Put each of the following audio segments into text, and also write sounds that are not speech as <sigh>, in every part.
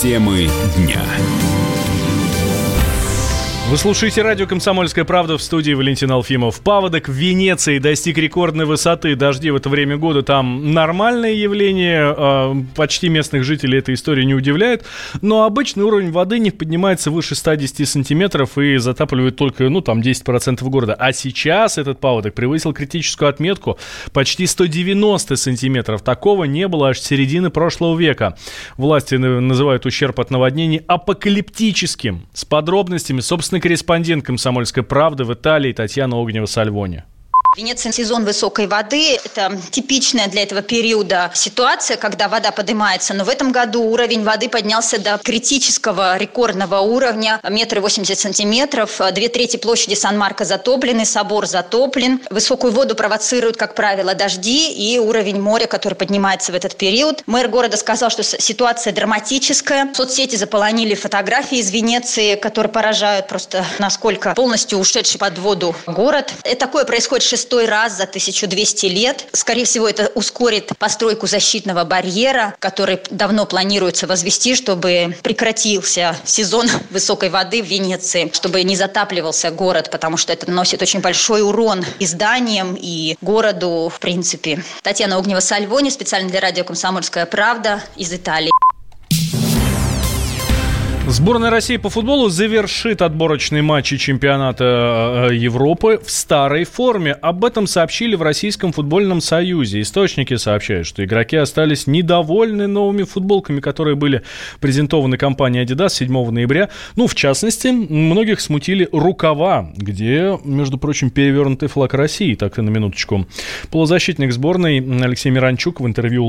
Темы дня. Вы слушаете радио «Комсомольская правда» в студии Валентин Алфимов. Паводок в Венеции достиг рекордной высоты. Дожди в это время года там нормальное явление. А, почти местных жителей эта история не удивляет. Но обычный уровень воды не поднимается выше 110 сантиметров и затапливает только, ну, там, 10% города. А сейчас этот паводок превысил критическую отметку почти 190 сантиметров. Такого не было аж с середины прошлого века. Власти называют ущерб от наводнений апокалиптическим. С подробностями, собственно, корреспондент «Комсомольской правды» в Италии Татьяна Огнева-Сальвони. Венеция сезон высокой воды. Это типичная для этого периода ситуация, когда вода поднимается. Но в этом году уровень воды поднялся до критического рекордного уровня. Метры 80 сантиметров. Две трети площади Сан-Марко затоплены, собор затоплен. Высокую воду провоцируют, как правило, дожди и уровень моря, который поднимается в этот период. Мэр города сказал, что ситуация драматическая. Соцсети заполонили фотографии из Венеции, которые поражают просто, насколько полностью ушедший под воду город. И такое происходит шестой раз за 1200 лет. Скорее всего, это ускорит постройку защитного барьера, который давно планируется возвести, чтобы прекратился сезон <laughs> высокой воды в Венеции, чтобы не затапливался город, потому что это наносит очень большой урон и зданиям, и городу, в принципе. Татьяна Огнева-Сальвони, специально для радио «Комсомольская правда» из Италии. Сборная России по футболу завершит отборочные матчи чемпионата э, Европы в старой форме. Об этом сообщили в Российском футбольном союзе. Источники сообщают, что игроки остались недовольны новыми футболками, которые были презентованы компанией Adidas 7 ноября. Ну, в частности, многих смутили рукава, где, между прочим, перевернутый флаг России, так и на минуточку. Полузащитник сборной Алексей Миранчук в интервью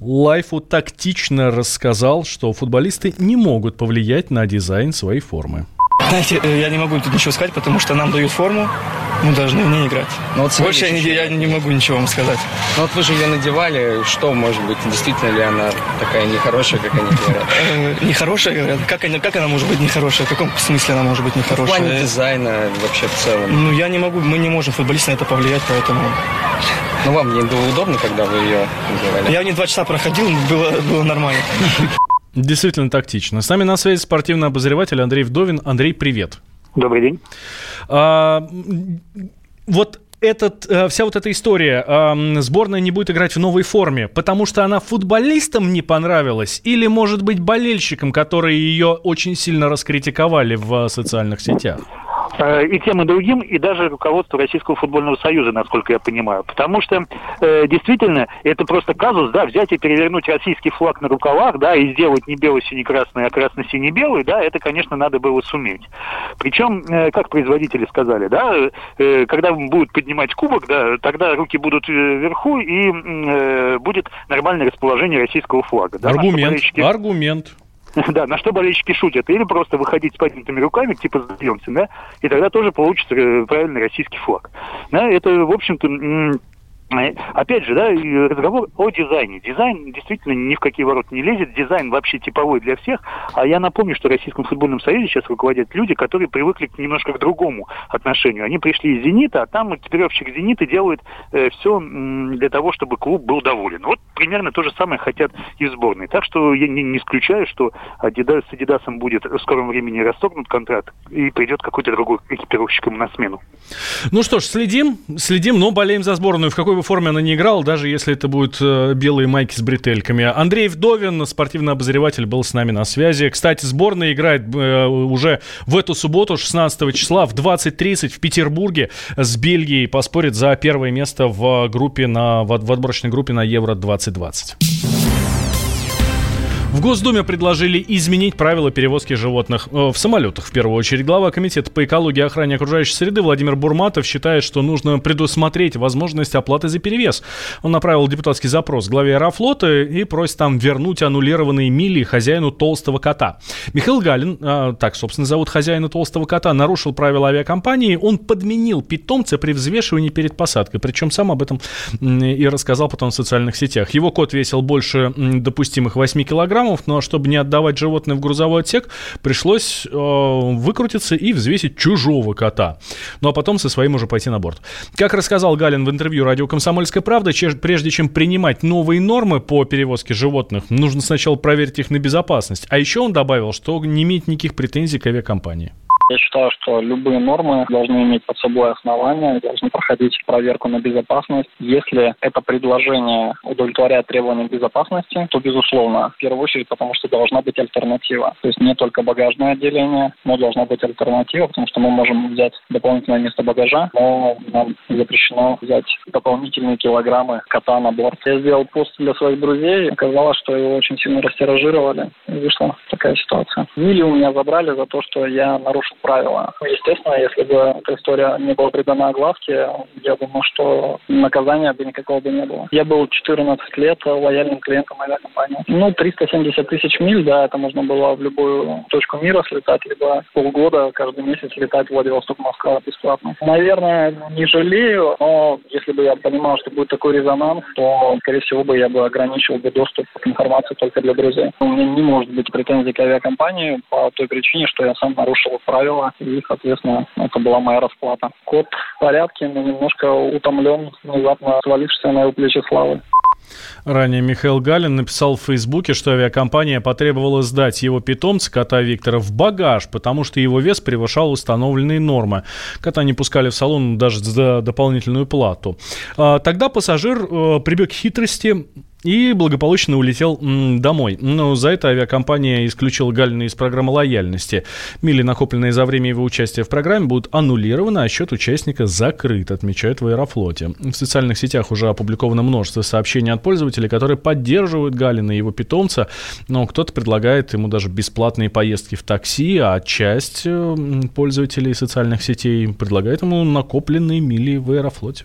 Лайфу тактично рассказал, что футболисты не могут повлиять на дизайн своей формы. Знаете, э, я не могу тут ничего сказать, потому что нам дают форму, мы должны в ней играть. Но ну вот Больше я не, я не могу ничего вам сказать. Ну вот вы же ее надевали, что может быть, действительно ли она такая нехорошая, как они говорят? <laughs> Э, нехорошая, говорят? Как она, как она может быть нехорошая? В каком смысле она может быть нехорошая? В плане дизайна вообще в целом. Ну я не могу, мы не можем футболисты на это повлиять, поэтому... Ну, вам не было удобно, когда вы ее надевали? Я в ней два часа проходил, было, было нормально. <laughs> Действительно тактично. С нами на связи спортивный обозреватель Андрей Вдовин. Андрей, привет. Добрый день. А, вот этот, э, вся вот эта история, сборная не будет играть в новой форме, потому что она футболистам не понравилась, или, может быть, болельщикам, которые ее очень сильно раскритиковали в социальных сетях? Э, и тем, и другим, и даже руководству Российского футбольного союза, насколько я понимаю. Потому что э, действительно это просто казус, да, взять и перевернуть российский флаг на рукавах, да, и сделать не бело-сине-красный, а красно-сине-белый, да, это, конечно, надо было суметь. Причем, э, как производители сказали, да, э, когда будут поднимать кубок, да, тогда руки будут э, вверху и э, будет нормальное расположение российского флага. Да, аргумент, аргумент. <laughs> Да, на что болельщики шутят. Или просто выходить с поднятыми руками, типа сдаемся, да, и тогда тоже получится э, правильный российский флаг. Да, это, в общем-то, Э, опять же, да, разговор о дизайне. Дизайн действительно ни в какие ворота не лезет. Дизайн вообще типовой для всех. А я напомню, что Российском футбольном союзе сейчас руководят люди, которые привыкли к немножко к другому отношению. Они пришли из «Зенита», а там экипировщик «Зенита» делает э, все для того, чтобы клуб был доволен. Вот примерно то же самое хотят и в сборной. Так что я не, не исключаю, что Adidas, с «Адидасом» будет в скором времени расторгнут контракт и придет какой-то другой экипировщик ему на смену. Ну что ж, следим, следим, но болеем за сборную. В какой бы форме она не играла, даже если это будут э, белые майки с бретельками. Андрей Вдовин, спортивный обозреватель, был с нами на связи. Кстати, сборная играет э, уже в эту субботу, 16 числа, в 20.30 в Петербурге с Бельгией. Поспорит за первое место в группе на, в отборочной группе на Евро-2020. В Госдуме предложили изменить правила перевозки животных э, в самолетах. В первую очередь глава Комитета по экологии и охране окружающей среды Владимир Бурматов считает, что нужно предусмотреть возможность оплаты за перевес. Он направил депутатский запрос главе Аэрофлота и просит там вернуть аннулированные мили хозяину толстого кота. Михаил Галин, э, так, собственно, зовут хозяина толстого кота, нарушил правила авиакомпании. Он подменил питомца при взвешивании перед посадкой. Причем сам об этом и рассказал потом в социальных сетях. Его кот весил больше допустимых 8 килограмм килограммов, но чтобы не отдавать животное в грузовой отсек, пришлось э, выкрутиться и взвесить чужого кота. Ну а потом со своим уже пойти на борт. Как рассказал Галин в интервью радио «Комсомольская правда», прежде чем принимать новые нормы по перевозке животных, нужно сначала проверить их на безопасность. А еще он добавил, что не имеет никаких претензий к авиакомпании. Я считаю, что любые нормы должны иметь под собой основания, должны проходить проверку на безопасность. Если это предложение удовлетворяет требованиям безопасности, то, безусловно, в первую очередь, потому что должна быть альтернатива. То есть не только багажное отделение, но должна быть альтернатива, потому что мы можем взять дополнительное место багажа, но нам запрещено взять дополнительные килограммы кота на борт. Я сделал пост для своих друзей, оказалось, что его очень сильно растиражировали. И вышла такая ситуация. Мили у меня забрали за то, что я нарушил правила. Естественно, если бы эта история не была придана огласке, я думаю, что наказания бы никакого бы не было. Я был 14 лет лояльным клиентом авиакомпании. Ну, 370 тысяч миль, да, это можно было в любую точку мира слетать, либо полгода каждый месяц летать в Владивосток-Москва бесплатно. Наверное, не жалею, но если бы я понимал, что будет такой резонанс, то, скорее всего, бы я бы ограничил бы доступ к информации только для друзей. У меня не может быть претензий к авиакомпании по той причине, что я сам нарушил правила правила, и, соответственно, это была моя расплата. Кот в порядке, но немножко утомлен, внезапно свалившийся на его плечи славы. Ранее Михаил Галин написал в Фейсбуке, что авиакомпания потребовала сдать его питомца, кота Виктора, в багаж, потому что его вес превышал установленные нормы. Кота не пускали в салон даже за дополнительную плату. А, тогда пассажир э, прибег к хитрости, и благополучно улетел домой. Но за это авиакомпания исключила Галина из программы лояльности. Мили, накопленные за время его участия в программе, будут аннулированы, а счет участника закрыт, отмечают в Аэрофлоте. В социальных сетях уже опубликовано множество сообщений от пользователей, которые поддерживают Галина и его питомца, но кто-то предлагает ему даже бесплатные поездки в такси, а часть э, пользователей социальных сетей предлагает ему накопленные мили в Аэрофлоте.